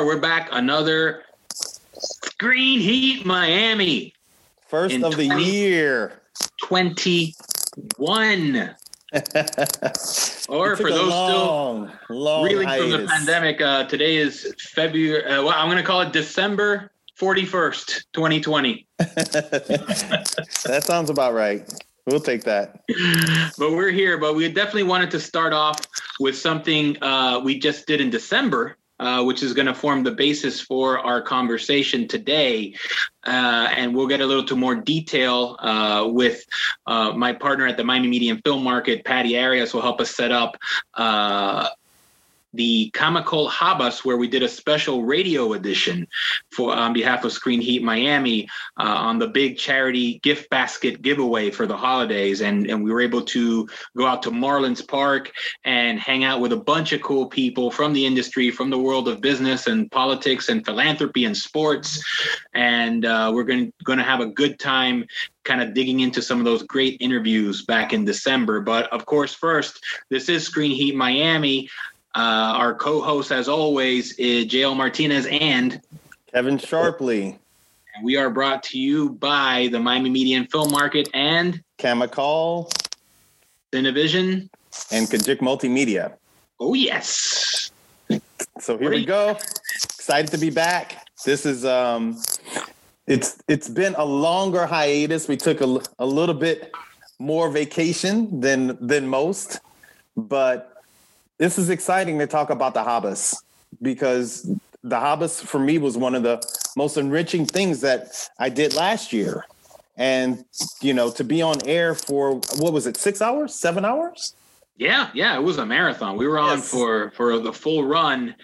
are. We're back. Another Screen Heat Miami. First of the year. 21. Or for those long, long still reeling from the pandemic, uh, today is February. Uh, well, I'm going to call it December 41st, 2020. that sounds about right. We'll take that. but we're here. But we definitely wanted to start off with something uh, we just did in December, uh, which is going to form the basis for our conversation today. Uh, and we'll get a little to more detail uh, with uh, my partner at the Miami Media and Film Market, Patty Arias, will help us set up uh, the Camacol Habas, where we did a special radio edition for on behalf of Screen Heat Miami uh, on the big charity gift basket giveaway for the holidays, and and we were able to go out to Marlins Park and hang out with a bunch of cool people from the industry, from the world of business and politics and philanthropy and sports, and uh, we're going going to have a good time kind of digging into some of those great interviews back in December. But of course, first, this is Screen Heat Miami. Uh, our co-host, as always, is JL Martinez, and Kevin Sharpley, we are brought to you by the Miami Media and Film Market and Camacol, Cinevision. and Kajik Multimedia. Oh yes, So here we go. Excited to be back. This is um it's it's been a longer hiatus. We took a, a little bit more vacation than than most, but this is exciting to talk about the Habas because the Habas for me was one of the most enriching things that I did last year. And you know, to be on air for what was it, six hours, seven hours? Yeah, yeah. It was a marathon. We were on Yes. for for the full run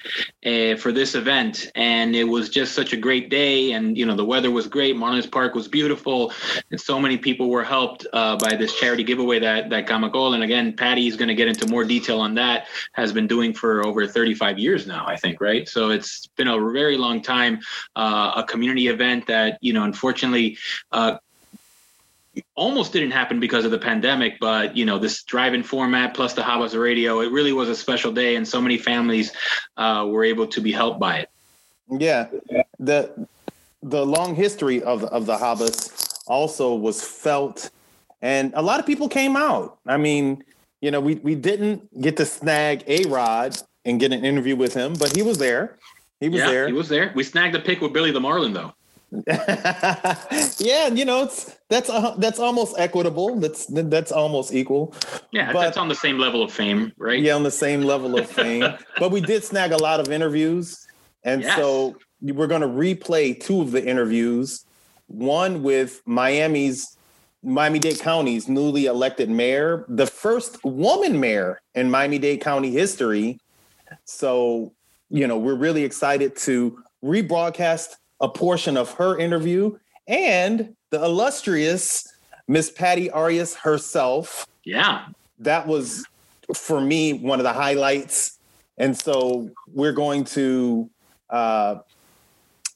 uh, for this event, and it was just such a great day. And you know, the weather was great. Marlins Park was beautiful, and so many people were helped uh, by this charity giveaway that that Camacol. And again, Patty is going to get into more detail on that. Has been doing for over 35 years now, I think, right? So it's been a very long time. Uh, a community event that you know, unfortunately. Almost didn't happen because of the pandemic, but you know this drive-in format plus the Habas radio, it really was a special day, and so many families uh, were able to be helped by it. Yeah, the the long history of of the Habas also was felt, and a lot of people came out. I mean, you know, we we didn't get to snag A-Rod and get an interview with him, but he was there. He was yeah, there. he was there. We snagged a pic with Billy the Marlin, though. yeah, you know, it's that's uh, that's almost equitable. That's that's almost equal. Yeah, But- that's on the same level of fame, right? Yeah, on the same level of fame. but we did snag a lot of interviews. And Yes. so we're going to replay two of the interviews. One with Miami's Miami Dade County's newly elected mayor, the first woman mayor in Miami Dade County history. So, you know, we're really excited to rebroadcast a portion of her interview and the illustrious Miss Patty Arias herself. Yeah, that was for me one of the highlights. And so we're going to uh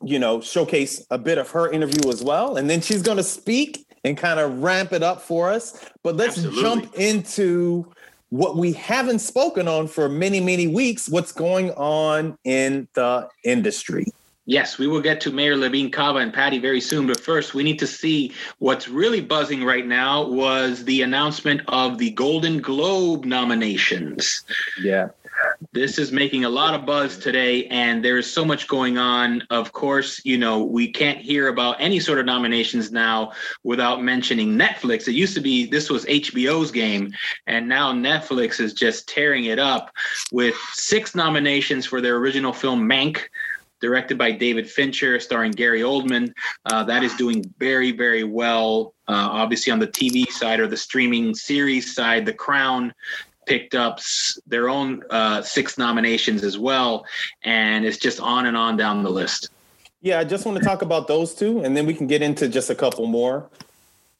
you know showcase a bit of her interview as well. And then she's going to speak and kind of ramp it up for us. But let's Absolutely. jump into what we haven't spoken on for many many weeks what's going on in the industry Yes, we will get to Mayor Levine Cava and Patty very soon, but first we need to see what's really buzzing right now was the announcement of the Golden Globe nominations. yeah This is making a lot of buzz today, and there is so much going on. Of course, you know, we can't hear about any sort of nominations now without mentioning Netflix. It used to be this was HBO's game, and now Netflix is just tearing it up with six nominations for their original film, Mank. Directed by David Fincher, starring Gary Oldman. Uh, that is doing very, very well. Uh, obviously, on the TV side or the streaming series side, The Crown picked up their own uh, six nominations as well, and it's just on and on down the list. Yeah, I just want to talk about those two, and then we can get into just a couple more.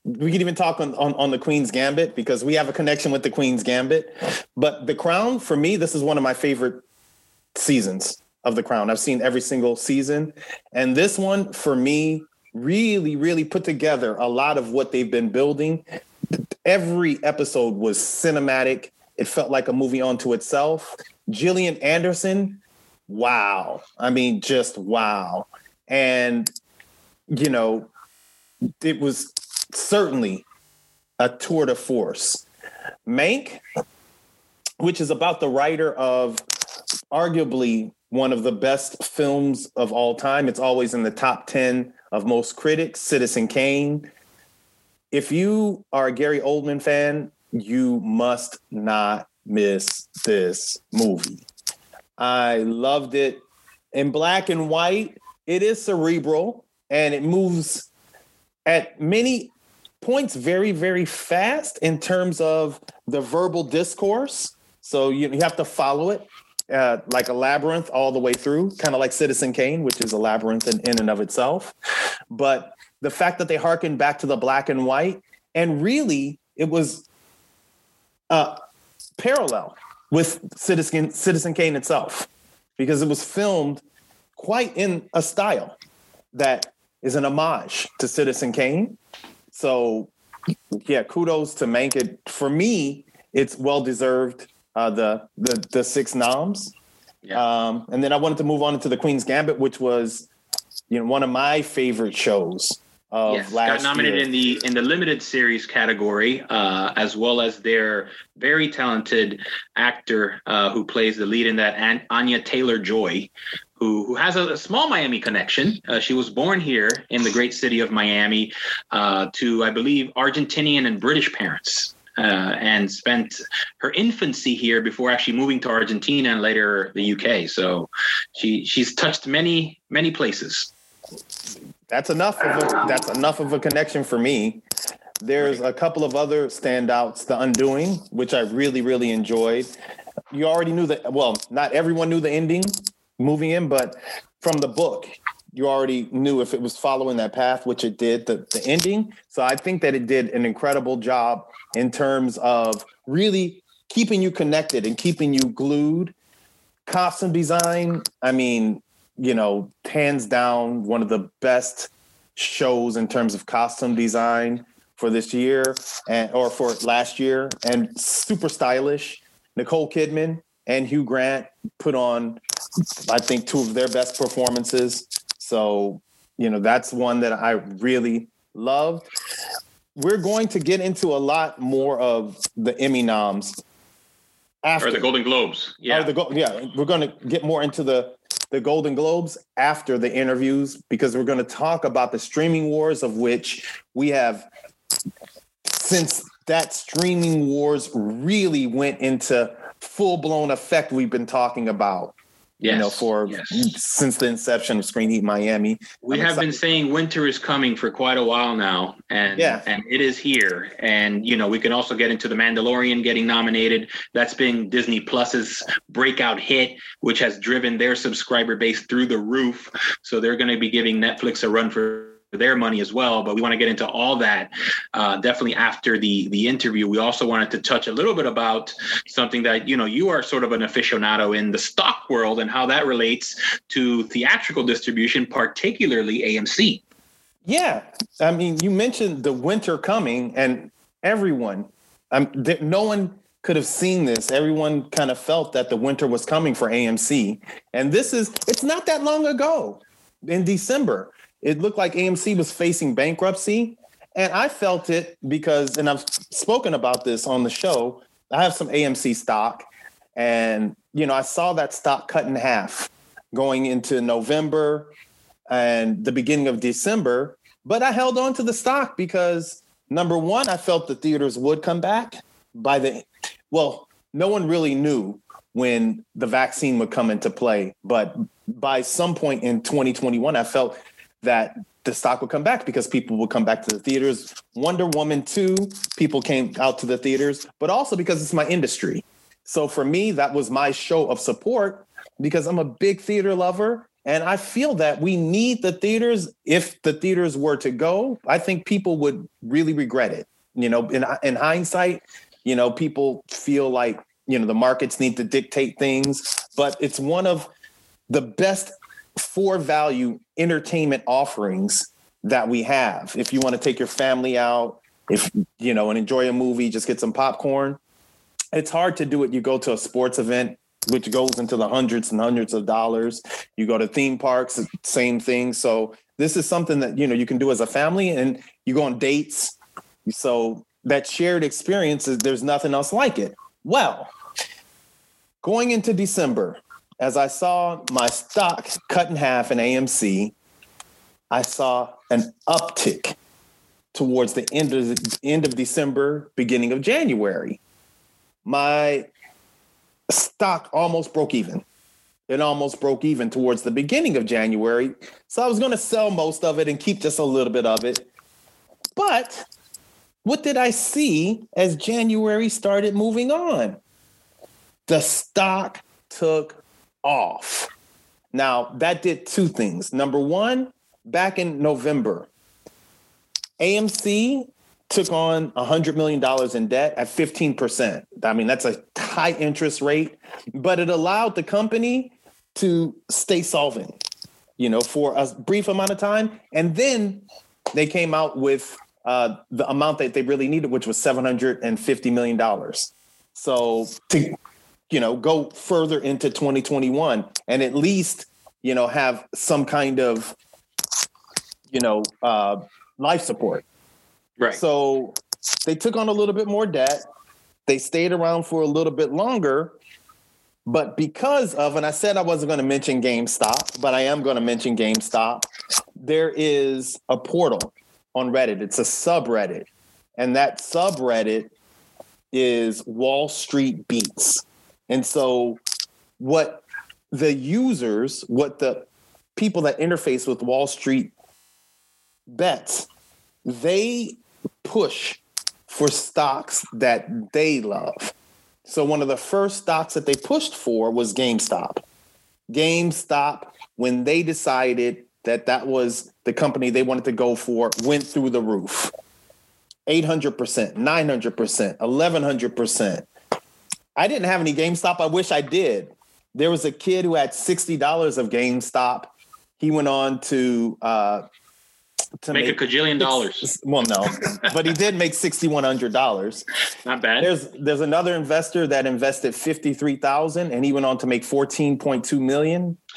We can even talk on, on, on the Queen's Gambit because we have a connection with the Queen's Gambit. But The Crown, for me, this is one of my favorite seasons of The Crown. I've seen every single season. And this one, for me, really, really put together a lot of what they've been building. Every episode was cinematic. It felt like a movie unto itself. Gillian Anderson wow. I mean, just wow. And, you know, it was certainly a tour de force. Mank, which is about the writer of arguably one of the best films of all time. It's always in the top 10 of most critics, Citizen Kane. If you are a Gary Oldman fan, you must not miss this movie. I loved it. In black and white, it is cerebral and it moves at many points very, very fast in terms of the verbal discourse. So you, you have to follow it uh, like a labyrinth all the way through, kind of like Citizen Kane, which is a labyrinth in, in and of itself. But the fact that they harken back to the black and white, and really it was uh, parallel with Citizen Citizen Kane itself, because it was filmed quite in a style that is an homage to Citizen Kane. So, yeah, kudos to Mank. It for me, it's well deserved. Uh, the the the six noms, yeah. um, and then I wanted to move on into the Queen's Gambit, which was, you know, one of my favorite shows of yes, last got nominated year. in the in the limited series category, uh, as well as their very talented actor uh, who plays the lead in that, An- Anya Taylor Joy, who who has a, a small Miami connection. Uh, she was born here in the great city of Miami, uh, to I believe Argentinian and British parents. Uh, and spent her infancy here before actually moving to Argentina and later the UK. So she she's touched many many places that's enough of a that's enough of a connection for me. There's a couple of other standouts, The Undoing, which I really really enjoyed. You already knew that well, not everyone knew the ending moving in, but from the book, you already knew if it was following that path, which it did, the, the ending. So I think that it did an incredible job in terms of really keeping you connected and keeping you glued. Costume design, I mean, you know, hands down, one of the best shows in terms of costume design for this year and or for last year and super stylish. Nicole Kidman and Hugh Grant put on I think two of their best performances. So, you know, that's one that I really loved. We're going to get into a lot more of the Emmy noms after or the Golden Globes. Yeah. the yeah, we're going to get more into the the Golden Globes after the interviews because we're going to talk about the streaming wars of which we have since that streaming wars really went into full blown effect we've been talking about yes, you know, for yes. since the inception of Screen Heat Miami. We I'm have excited. been saying winter is coming for quite a while now, and yeah. and it is here. And you know, we can also get into the Mandalorian getting nominated. That's been Disney Plus's breakout hit, which has driven their subscriber base through the roof. So they're going to be giving Netflix a run for their money as well. But we want to get into all that uh, definitely after the the interview. We also wanted to touch a little bit about something that you know you are sort of an aficionado in the stock world and how that relates to theatrical distribution, particularly AMC. Yeah, I mean, you mentioned the winter coming, and everyone, um, th- no one could have seen this. Everyone kind of felt that the winter was coming for AMC, and this is it's not that long ago in December it looked like AMC was facing bankruptcy. And I felt it because, and I've spoken about this on the show. I have some AMC stock, and you know, I saw that stock cut in half going into November and the beginning of December. But I held on to the stock because number one, I felt the theaters would come back by the well, no one really knew when the vaccine would come into play, but by some point in 2021, I felt that the stock would come back because people would come back to the theaters. Wonder Woman 2, people came out to the theaters, but also because it's my industry. So for me, that was my show of support because I'm a big theater lover. And I feel that we need the theaters. If the theaters were to go, I think people would really regret it. You know, in, in hindsight, you know, people feel like, you know, the markets need to dictate things, but it's one of the best for value entertainment offerings that we have. If you want to take your family out, if you know, and enjoy a movie, just get some popcorn. It's hard to do it. You go to a sports event which goes into the hundreds and hundreds of dollars. You go to theme parks, same thing. So this is something that you know you can do as a family, and you go on dates. So that shared experience is there's nothing else like it. Well, going into December, as I saw my stock cut in half in AMC, I saw an uptick towards the end of the end of December, beginning of January. My stock almost broke even. It almost broke even towards the beginning of January. So I was going to sell most of it and keep just a little bit of it. But what did I see as January started moving on? The stock took off. Now, that did two things. Number one, back in November, AMC took on $100 million in debt at 15%. I mean, that's a high interest rate, but it allowed the company to stay solvent, you know, for a brief amount of time. And then they came out with uh, the amount that they really needed, which was $750 million. So to, you know, go further into 2021 and at least, you know, have some kind of, you know, uh, life support. Right. So they took on a little bit more debt. They stayed around for a little bit longer. But because of, and I said I wasn't going to mention GameStop, but I am going to mention GameStop, there is a portal on Reddit. It's a subreddit. And that subreddit is Wall Street Bets. And so, what the users, what the people that interface with Wall Street bets, they push for stocks that they love. So one of the first stocks that they pushed for was GameStop. GameStop, when they decided that that was the company they wanted to go for, went through the roof. 800%, 900%, 1100%. I didn't have any GameStop. I wish I did. There was a kid who had $60 of GameStop. He went on to uh, to make, make, a cajillion dollars. Well, no, but he did make sixty one hundred dollars. Not bad. There's there's another investor that invested fifty three thousand, and he went on to make fourteen point two million.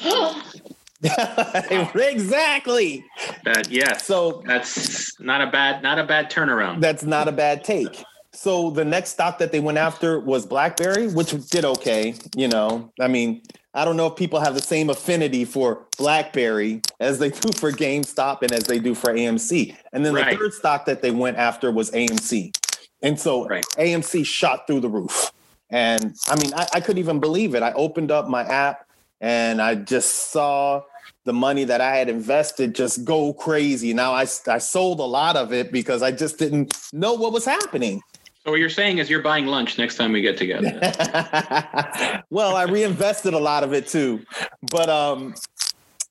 exactly. That yeah. So that's not a bad not a bad turnaround. That's not a bad take. So the next stock that they went after was BlackBerry, which did okay. You know, I mean, I don't know if people have the same affinity for BlackBerry as they do for GameStop and as they do for AMC. And then right. the third stock that they went after was AMC. And so right. AMC shot through the roof. And I mean, I, I couldn't even believe it. I opened up my app and I just saw the money that I had invested just go crazy. Now I, I sold a lot of it because I just didn't know what was happening. So what you're saying is you're buying lunch next time we get together. well, I reinvested a lot of it too, but um,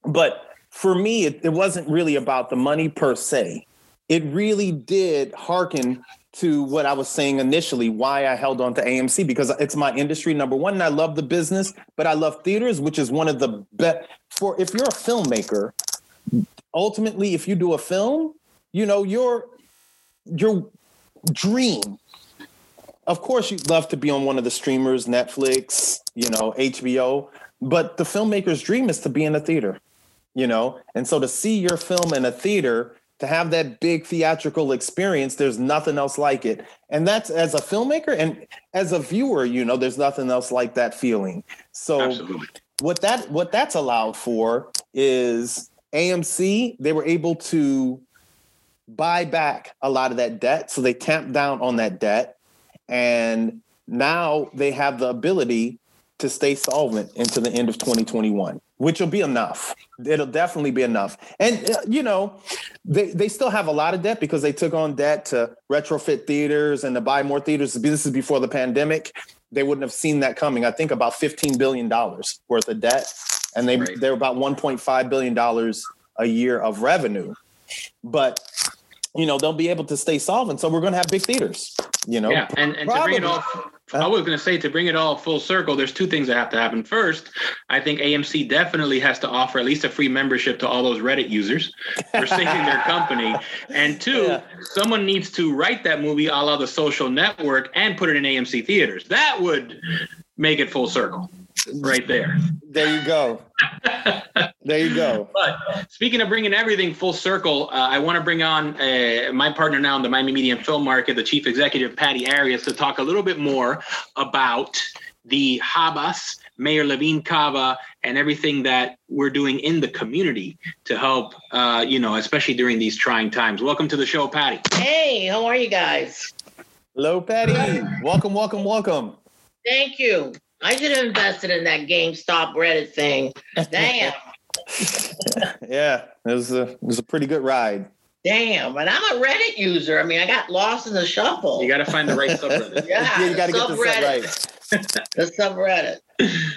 but for me, it, it wasn't really about the money per se. It really did hearken to what I was saying initially, why I held on to AMC because it's my industry number one, and I love the business, but I love theaters, which is one of the best. For if you're a filmmaker, ultimately, if you do a film, you know your your dream of course you'd love to be on one of the streamers netflix you know hbo but the filmmaker's dream is to be in a theater you know? And so to see your film in a theater to have that big theatrical experience there's nothing else like it. And that's as a filmmaker and as a viewer you know there's nothing else like that feeling. So Absolutely. what that what that's allowed for is amc they were able to buy back a lot of that debt so they tamped down on that debt and now they have the ability to stay solvent into the end of 2021, which will be enough. It'll definitely be enough. And, uh, you know, they, they still have a lot of debt because they took on debt to retrofit theaters and to buy more theaters. This is before the pandemic. They wouldn't have seen that coming. I think about $15 billion worth of debt. And they, right. they're about $1.5 billion a year of revenue. But you know they'll be able to stay solvent. So we're going to have big theaters you know? Yeah and, and to bring it all i was going to say to bring it all full circle there's two things that have to happen. First i think amc definitely has to offer at least a free membership to all those reddit users for saving their company. And two yeah. someone needs to write that movie a la the social network and put it in amc theaters. That would make it full circle right there. There you go. there you go. But speaking of bringing everything full circle, uh, I want to bring on uh, my partner now in the Miami Media and Film Market, the chief executive, Patty Arias, to talk a little bit more about the Habas, Mayor Levine Cava, and everything that we're doing in the community to help, uh, you know, especially during these trying times. Welcome to the show, Patty. Hey, how are you guys? Hello, Patty. welcome, welcome, welcome. Thank you. I should have invested in that GameStop Reddit thing. Damn. yeah, it was a it was a pretty good ride. Damn, and I'm a Reddit user. I mean, I got lost in the shuffle. You got to find the right subreddit. yeah, yeah, you got to get the sub right. the subreddit.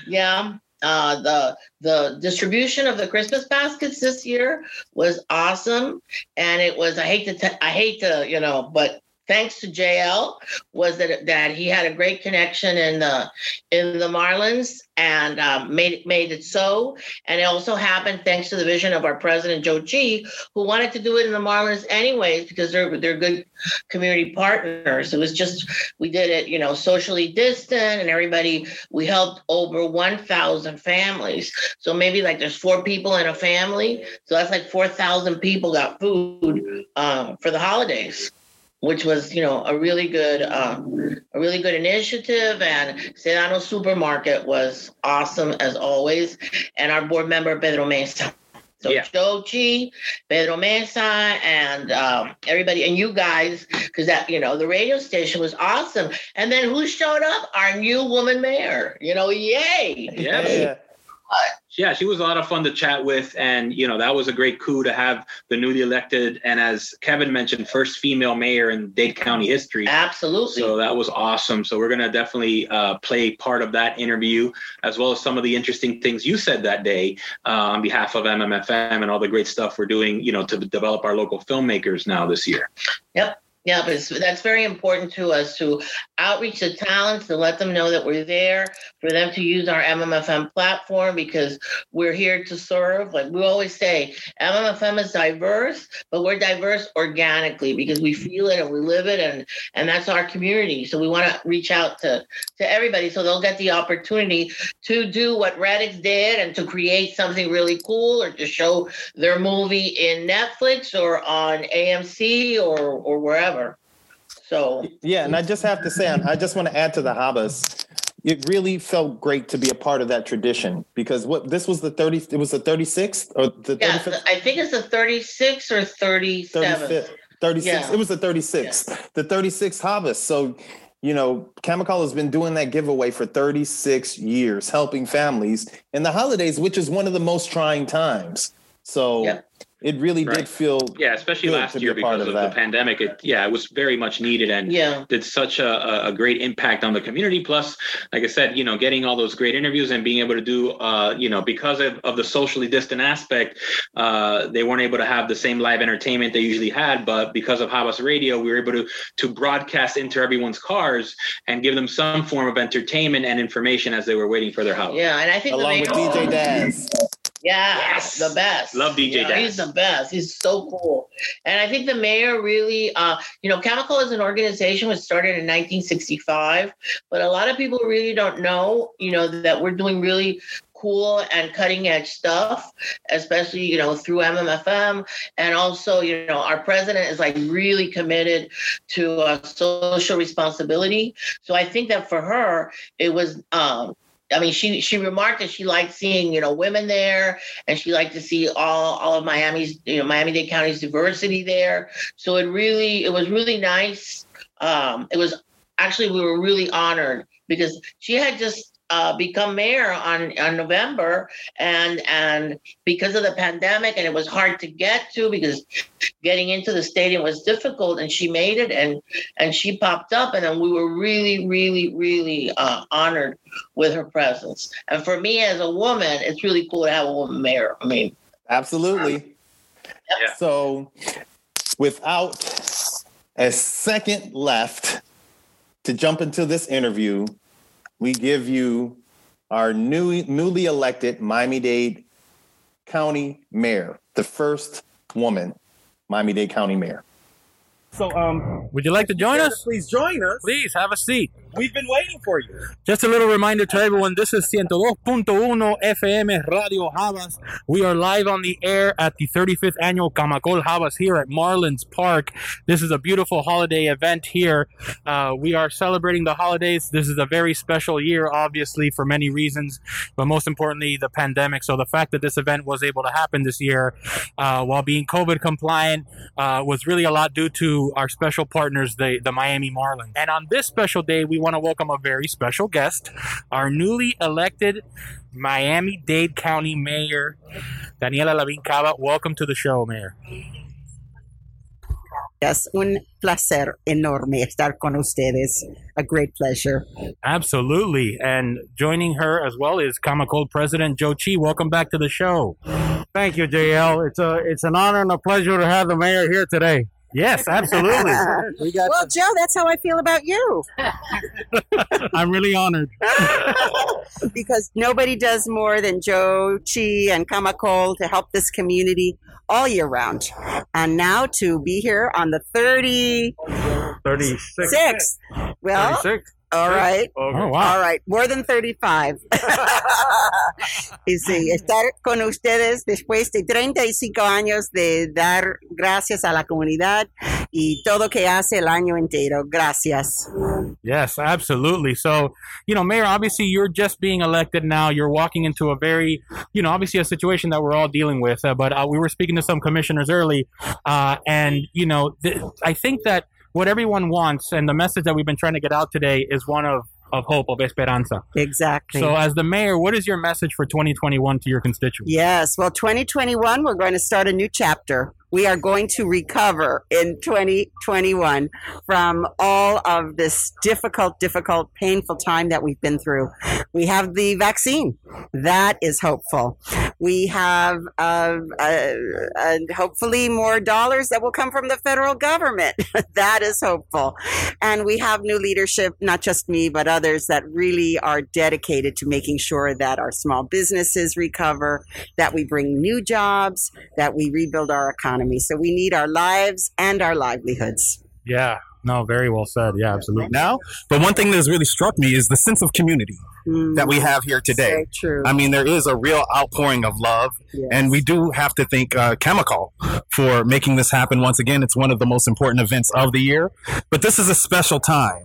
Yeah. Uh, the the distribution of the Christmas baskets this year was awesome, and it was I hate to t- I hate to you know, but thanks to JL was that that he had a great connection in the in the Marlins and um, made made it so. And it also happened thanks to the vision of our president Joe Chi, who wanted to do it in the Marlins anyways because they're they're good community partners. It was just we did it, you know, socially distant, and everybody we helped over one thousand families. So maybe like there's four people in a family, so that's like four thousand people got food um, for the holidays which was you know a really good uh, a really good initiative and Sedano Supermarket was awesome as always and our board member Pedro Mesa so yeah. Joe Chi, Pedro Mesa, and um, everybody, and you guys, because that you know the radio station was awesome. And then who showed up? Our new woman mayor. You know, yay! Yeah. Yeah, she was a lot of fun to chat with, and you know that was a great coup to have the newly elected and as Kevin mentioned, first female mayor in Dade County history. Absolutely. So that was awesome. So we're gonna definitely uh, play part of that interview as well as some of the interesting things you said that day uh, on behalf of MMFM and all the great stuff we're doing, you know, to develop our local filmmakers now this year. Yep. Yeah, but that's very important to us to outreach the talents, to let them know that we're there, for them to use our MMFM platform because we're here to serve. Like we always say, MMFM is diverse, but we're diverse organically because we feel it and we live it, and and that's our community. So we want to reach out to to everybody so they'll get the opportunity to do what Radix did and to create something really cool or to show their movie in Netflix or on AMC or or wherever. So yeah, and I just have to say, I just want to add to the Habas. It really felt great to be a part of that tradition because what this was the thirty, it was the thirty sixth or the yeah, I think it's the thirty sixth or thirty seven. 36. Yeah. It was the 36th. Yeah. The 36th Habas. So, you know, Camacol has been doing that giveaway for 36 years, helping families in the holidays, which is one of the most trying times. So, yeah it really right. did feel yeah especially last year because of, of the pandemic it yeah it was very much needed and yeah. did such a, a great impact on the community. Plus like i said you know getting all those great interviews and being able to do uh, you know because of, of the socially distant aspect uh, they weren't able to have the same live entertainment they usually had but because of Habas radio we were able to to broadcast into everyone's cars and give them some form of entertainment and information as they were waiting for their house. Yeah and i think along with dj daz yeah, yes. the best. Love DJ yeah, He's the best. He's so cool. And I think the mayor really, uh, you know, Camacol as an organization was started in 1965, but a lot of people really don't know, you know, that we're doing really cool and cutting edge stuff, especially, you know, through MMFM. And also, you know, our president is like really committed to uh, social responsibility. So I think that for her, it was, um, I mean, she she remarked that she liked seeing you know women there, and she liked to see all all of Miami's you know Miami Dade County's diversity there. So it really it was really nice. Um, it was actually we were really honored because she had just uh, become mayor on, on November, and and because of the pandemic, and it was hard to get to because getting into the stadium was difficult, and she made it, and and she popped up, and then we were really, really, really uh, honored with her presence. And for me as a woman, it's really cool to have a woman mayor. I mean, absolutely. Yeah. So, without a second left to jump into this interview we give you our new, newly elected Miami Dade County Mayor, the first woman Miami Dade County Mayor. So, um, would you like to join us? Please join us. Please have a seat. We've been waiting for you. Just a little reminder to everyone this is 102.1 FM Radio Havas. We are live on the air at the 35th annual Camacol Havas here at Marlins Park. This is a beautiful holiday event here. Uh, we are celebrating the holidays. This is a very special year, obviously, for many reasons, but most importantly, the pandemic. So the fact that this event was able to happen this year uh, while being COVID compliant uh, was really a lot due to our special partners, the, the Miami Marlins. And on this special day, we want to welcome a very special guest, our newly elected Miami Dade County Mayor, Daniella Levine Cava. Welcome to the show, Mayor. Es un placer enorme estar con ustedes. A great pleasure. Absolutely. And joining her as well is Camacol President Joe Chi. Welcome back to the show. Thank you, JL. It's a it's an honor and a pleasure to have the mayor here today. Yes, absolutely. we got well, Joe, that's how I feel about you. I'm really honored. because nobody does more than Joe Chi and Camacol to help this community all year round. And now to be here on the 30, 36th. Well, 36. All right. Oh, wow. All right. More than 35. y sí, estar con ustedes después de 35 años de dar gracias a la comunidad y todo que hace el año entero. Gracias. Yes, absolutely. So, you know, Mayor, obviously you're just being elected now. You're walking into a very, you know, obviously a situation that we're all dealing with. Uh, but uh, we were speaking to some commissioners early, uh, and, you know, th- I think that what everyone wants and the message that we've been trying to get out today is one of of hope of esperanza. Exactly. So as the mayor, what is your message for 2021 to your constituents? Yes, well 2021 we're going to start a new chapter we are going to recover in 2021 from all of this difficult, difficult, painful time that we've been through. We have the vaccine. That is hopeful. We have uh, uh, uh, hopefully more dollars that will come from the federal government. that is hopeful. And we have new leadership, not just me, but others that really are dedicated to making sure that our small businesses recover, that we bring new jobs, that we rebuild our economy economy. So we need our lives and our livelihoods. Yeah. No, very well said. Yeah, absolutely. Now, but one thing that has really struck me is the sense of community mm, that we have here today. true. I mean, there is a real outpouring of love, yes. and we do have to thank uh, Camacol for making this happen. Once again, it's one of the most important events of the year, but this is a special time.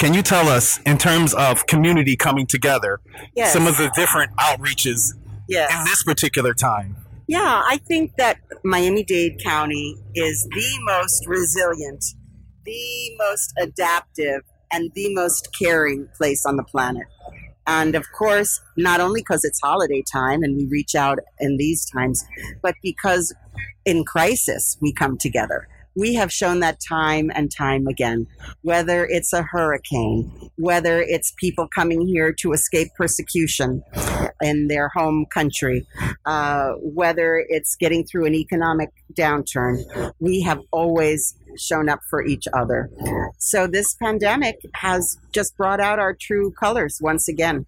Can you tell us, in terms of community coming together, yes. some of the different outreaches yes. in this particular time? Yeah, I think that Miami Dade County is the most resilient, the most adaptive, and the most caring place on the planet. And of course, not only because it's holiday time and we reach out in these times, but because in crisis we come together we have shown that time and time again. Whether it's a hurricane, whether it's people coming here to escape persecution in their home country, uh, whether it's getting through an economic downturn, we have always shown up for each other. So this pandemic has just brought out our true colors once again.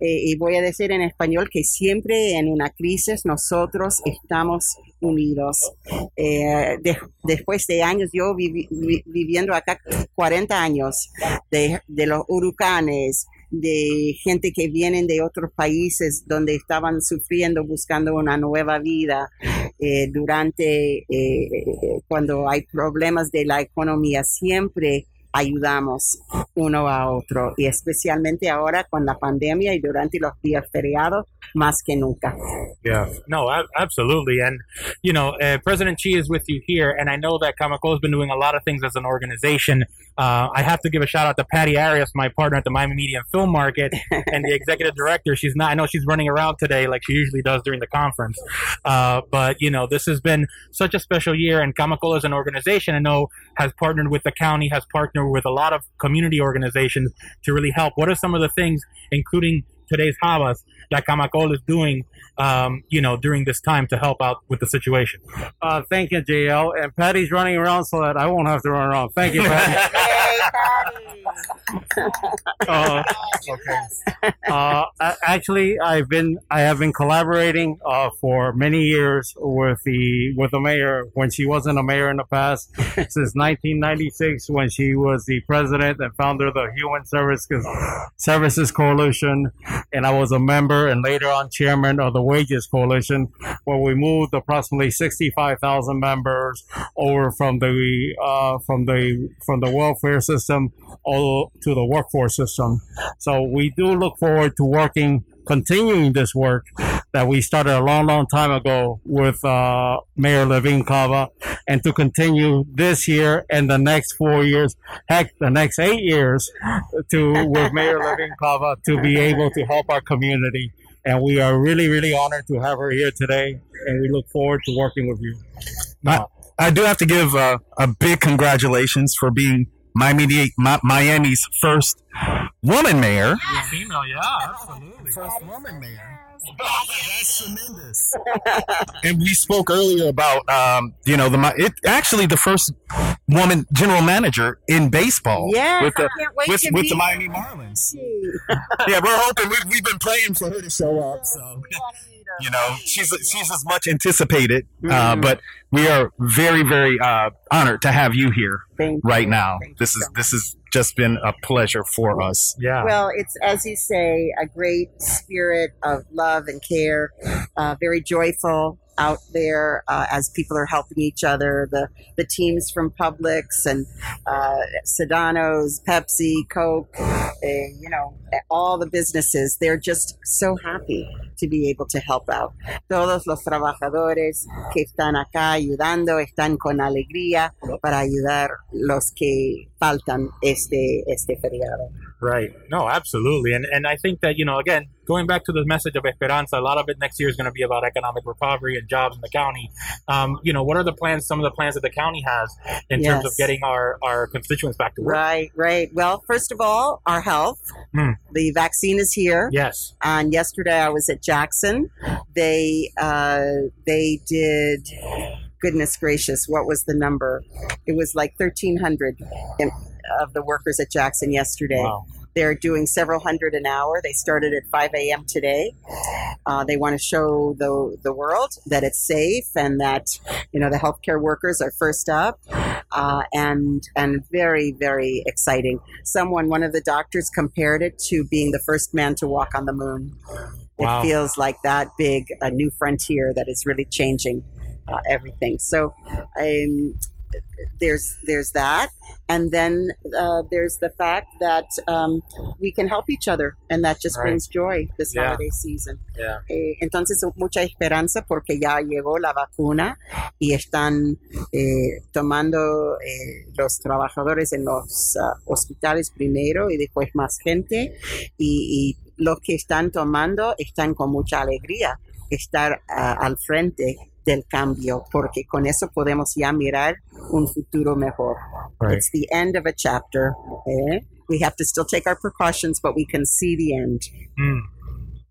Eh, y voy a decir en español que siempre en una crisis nosotros estamos unidos. Eh, de, después de años, yo vivi, viviendo acá 40 años de, de los huracanes, de gente que vienen de otros países donde estaban sufriendo, buscando una nueva vida eh, durante eh, cuando hay problemas de la economía. Siempre ayudamos uno a otro y especialmente ahora con la pandemia y durante los días feriados más que nunca. Yeah, no, absolutely. And, you know, uh, President Chi is with you here, and I know that Camacol has been doing a lot of things as an organization. Uh, I have to give a shout out to Patty Arias, my partner at the Miami Media and Film Market, and the executive director. She's not, I know she's running around today like she usually does during the conference. Uh, but, you know, this has been such a special year, and Camacol as an organization, I know, has partnered with the county, has partnered with a lot of community organizations to really help. What are some of the things, including today's Havas, that Camacol is doing, um, you know, during this time to help out with the situation? Uh, thank you, JL. And Patty's running around so that I won't have to run around. Thank you, Patty. Uh, okay. Uh, actually, I've been I have been collaborating uh, for many years with the with the mayor when she wasn't a mayor in the past since 1996 when she was the president and founder of the Human Services Services Coalition, and I was a member and later on chairman of the Wages Coalition, where we moved approximately 65,000 members over from the uh, from the from the welfare system all to the workforce system. So we do look forward to working, continuing this work that we started a long, long time ago with uh, Mayor Levine Cava, and to continue this year and the next four years, heck, the next eight years, to with Mayor Levine Cava to be able to help our community. And we are really, really honored to have her here today, and we look forward to working with you. I, I do have to give uh, a big congratulations for being Miami, Miami's first woman mayor. Female, yeah, absolutely. First woman mayor. That's tremendous. and we spoke earlier about, um, you know, the it actually the first woman general manager in baseball. Yes, with the I can't wait with, to with the Miami Marlins. yeah, we're hoping we've, we've been praying for her to show up. So you know, she's she's as much anticipated, uh, Mhm. but we are very very uh, honored to have you here Thank right you. now. Thank you This is so this has just been a pleasure for us. Yeah. Well, it's as you say, a great spirit of love and care. Uh, very joyful out there uh, as people are helping each other. The the teams from Publix and uh, Sedano's, Pepsi, Coke, uh, you know, all the businesses. They're just so happy to be able to help out. Todos los trabajadores que están acá ayudando están con alegría para ayudar los que faltan este este feriado. Right. No, absolutely. And and I think that, you know, again, going back to the message of Esperanza, a lot of it next year is going to be about economic recovery and jobs in the county. Um, you know, what are the plans, some of the plans that the county has in terms of getting our, our constituents back to work? Right, right. Well, first of all, our health. Hmm. The vaccine is here. Yes. And yesterday I was at Jackson. They uh, they did. Goodness gracious, what was the number? It was like thirteen hundred of the workers at Jackson yesterday. Wow. They're doing several hundred an hour. They started at 5 a.m. today. Uh, they want to show the the world that it's safe and that you know the healthcare workers are first up, uh, and and very very exciting. Someone, one of the doctors, compared it to being the first man to walk on the moon. Wow. It feels like that big a new frontier that is really changing uh, everything. So. Um, there's there's that, and then uh, there's the fact that um, we can help each other, and that just Right. brings joy this Yeah. holiday season. Yeah. Eh, entonces mucha esperanza porque ya llegó la vacuna y están eh, tomando eh, los trabajadores en los ah, hospitales primero y después más gente y, y los que están tomando están con mucha alegría estar ah, al frente del cambio porque con eso podemos ya mirar un futuro mejor. Right. It's the end of a chapter. eh? We have to still take our precautions, but we can see the end. Mm.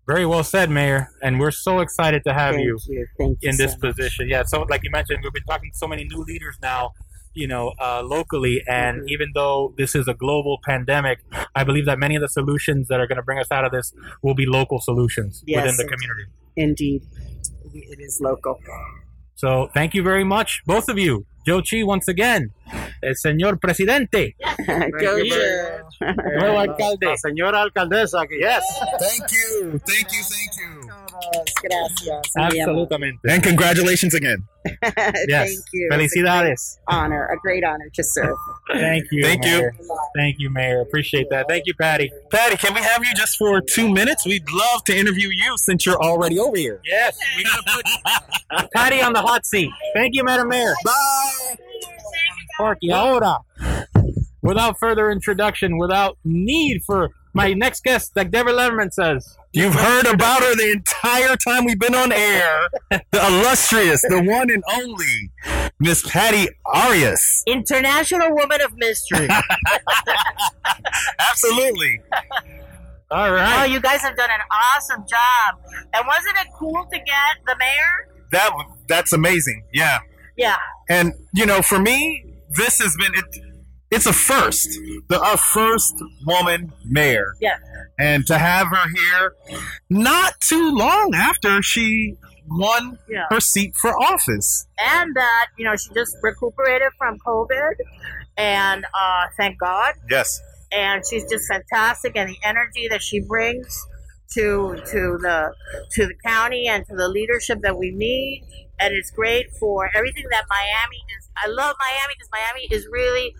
Very well said, Mayor. And we're so excited to have Thank you you. Thank you in so this much. position. Yeah. So, like you mentioned, we've been talking to so many new leaders now, you know, uh, locally. And Mhm. even though this is a global pandemic, I believe that many of the solutions that are going to bring us out of this will be local solutions Yes, within the indeed. community. Indeed. It is local. So, thank you very much, both of you. Joe Chi, once again, el señor presidente, Go you. Joe. nuevo alcalde. La señora alcaldesa. Yes, Thank you, thank you, thank you, Gracias. Absolutamente. and congratulations again. Yes. Thank you. Felicidades. Honor, a great honor to serve. Thank you. Thank you. Mayor. Thank you, Mayor. Appreciate that. Thank you, Patty. Patty, can we have you just for two minutes? We'd love to interview you since you're already over here. Yes, we gotta put Patty on the hot seat. Thank you, Madam Mayor. Bye. Porky, ahora. Without further introduction, without need for my next guest, like Deborah Letterman says. You've heard about her the entire time we've been on air. The illustrious, the one and only Miss Patty Arias. International Woman of Mystery. Absolutely. All right. oh, you guys have done an awesome job. And wasn't it cool to get the mayor? That that's amazing. Yeah. Yeah. And you know, for me, this has been it. It's a first. The our first woman mayor. Yes. And to have her here not too long after she won Yeah. her seat for office. and that you know she just recuperated from COVID, and uh, thank God. Yes. And she's just fantastic, and the energy that she brings to to the to the county and to the leadership that we need, and it's great for everything that Miami is. I love Miami because Miami is really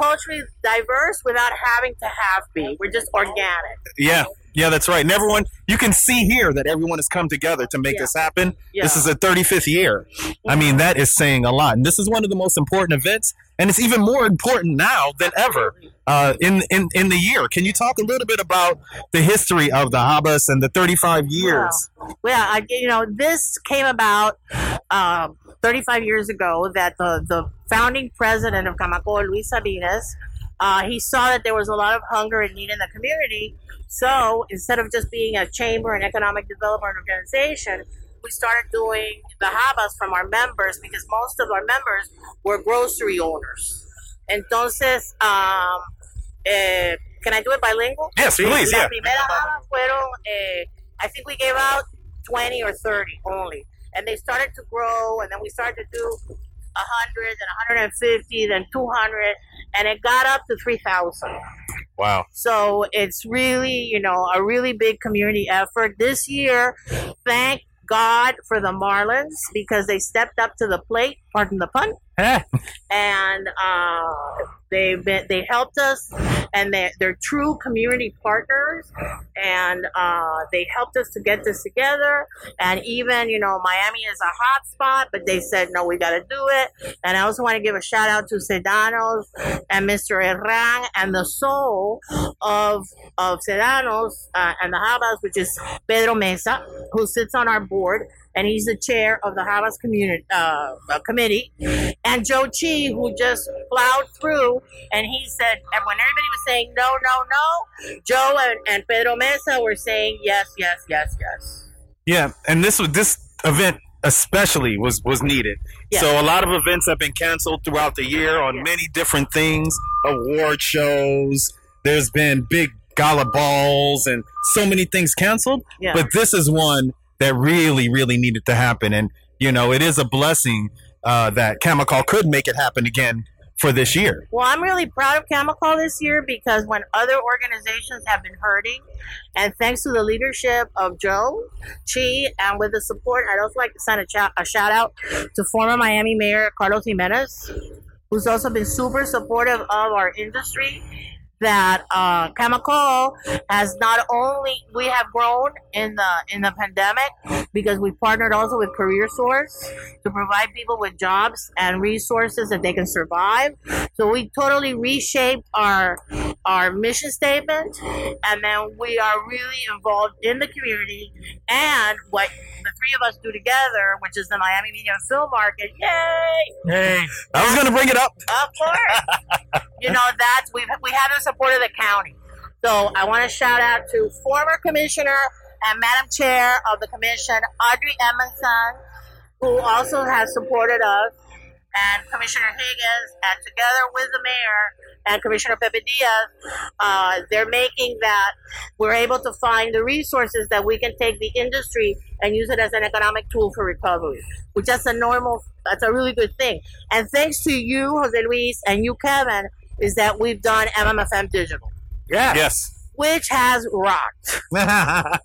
culturally diverse without having to have be. We're just organic. Yeah. Yeah, that's right. And everyone, you can see here that everyone has come together to make Yeah. this happen. Yeah. This is the 35th year. I mean, that is saying a lot. And this is one of the most important events. And it's even more important now than ever uh, in, in, in the year. Can you talk a little bit about the history of the Habas and the 35 years? Well, I, you know, this came about um, 35 years ago that the, the founding president of Camacol, Luis Sabines, uh, he saw that there was a lot of hunger and need in the community. So instead of just being a chamber and economic development organization, we started doing the habas from our members because most of our members were grocery owners. Entonces, um, eh, can I do it bilingual? Yes, please, La yeah. primera jaba fueron, eh, I think we gave out 20 or 30 only. And they started to grow, and then we started to do 100, then 150, then 200, and it got up to 3,000. Wow. So it's really, you know, a really big community effort. This year, thank God for the Marlins because they stepped up to the plate, pardon the pun, and uh, they've been they helped us, and they they're true community partners, and uh, they helped us to get this together. And even you know Miami is a hot spot, but they said no, we got to do it. And I also want to give a shout out to Sedanos and Mr. Herran and the soul of of Sedanos uh, and the Habas, which is Pedro Mesa, who sits on our board. And he's the chair of the Habas community uh, uh, committee, and Joe Chi, who just plowed through, and he said, and when everybody was saying no, no, no, Joe and, and Pedro Mesa were saying yes, yes, yes, yes. Yeah, and this was this event especially was was needed. Yeah. So a lot of events have been canceled throughout the year on many different things, award shows. There's been big gala balls and so many things canceled. Yeah. But this is one that really, really needed to happen, and you know it is a blessing uh, that Camacol could make it happen again for this year. Well, I'm really proud of Camacol this year because when other organizations have been hurting, and thanks to the leadership of Joe Chi and with the support, I'd also like to send a, cha- a shout out to former Miami Mayor Carlos Gimenez, who's also been super supportive of our industry. That uh, Camacol has not only we have grown in the in the pandemic because we partnered also with Career Source to provide people with jobs and resources that they can survive. So we totally reshaped our our mission statement, and then we are really involved in the community and what the three of us do together, which is the Miami Media and Film Market. Yay! Hey, I was gonna bring it up. Of course. you know that's we we have the support of the county. So I want to shout out to former commissioner and Madam Chair of the Commission, Audrey Edmonson, who also has supported us, and Commissioner Higgins, and together with the mayor and Commissioner Pepe Diaz, uh, they're making that we're able to find the resources that we can take the industry and use it as an economic tool for recovery, which is a normal, that's a really good thing. And thanks to you, Jose Luis, and you, Kevin, is that we've done MMFM Digital, Yeah. Yes, which has rocked. that's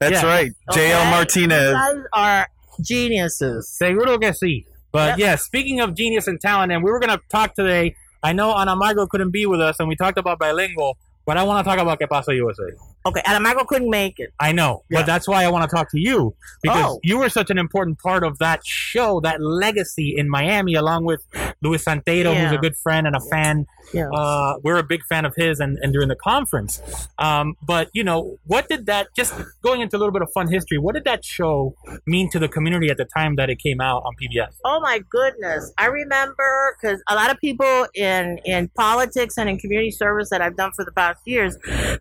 Yeah. right. JL Martinez. You guys are geniuses. Seguro que sí. But yeah, speaking of genius and talent, and we were going to talk today. I know Ana Margo couldn't be with us, and we talked about bilingual, but I want to talk about Que Pasa USA. Okay, Alamago couldn't make it. I know, Yeah. but that's why I want to talk to you because Oh. you were such an important part of that show, that legacy in Miami, along with Luis Santeiro, who's a good friend and a fan. Yeah. Uh, we're a big fan of his, and, and during the conference. Um, but you know, what did that? Just going into a little bit of fun history, what did that show mean to the community at the time that it came out on PBS? Oh my goodness. I remember because a lot of people in, in politics and in community service that I've done for the past years,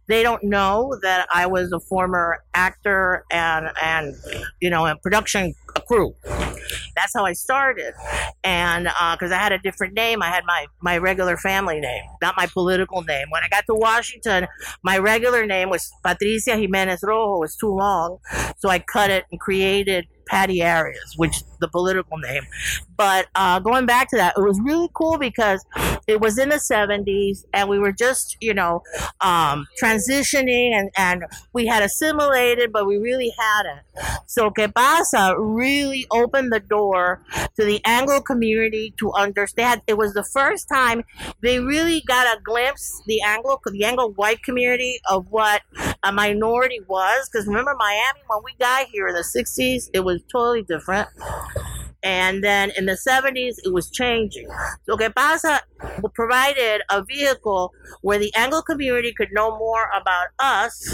they don't know that I was a former actor and, and you know, a production crew. That's how I started, and uh, because I had a different name, I had my my regular family name, not my political name. When I got to Washington, my regular name was Patricia Jimenez Rojo. It was too long, so I cut it and created Patty Arias, which the political name. But uh, going back to that, it was really cool because it was in the 70s and we were just, you know, um, transitioning and, and we had assimilated, but we really hadn't. So Que Pasa really opened the door to the Anglo community to understand. It was the first time they really got a glimpse, the Anglo, the Anglo white community of what a minority was. Because remember Miami, when we got here in the 60s, it was totally different. And then in the 70s, it was changing. So Que Pasa provided a vehicle where the Anglo community could know more about us